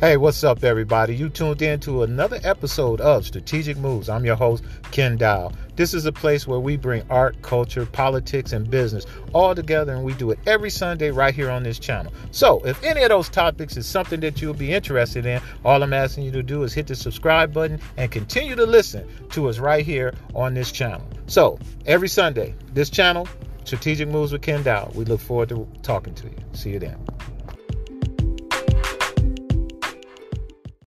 Hey, what's up, everybody? You tuned in to another episode of Strategic Moves. I'm your host, Kenn Dowell. This is a place where we bring art, culture, politics, and business all together, and we do it every Sunday right here on this channel. So, if any of those topics is something that you'll be interested in, all I'm asking you to do is hit the subscribe button and continue to listen to us right here on this channel. So, every Sunday, this channel, Strategic Moves with Kenn Dowell. We look forward to talking to you. See you then.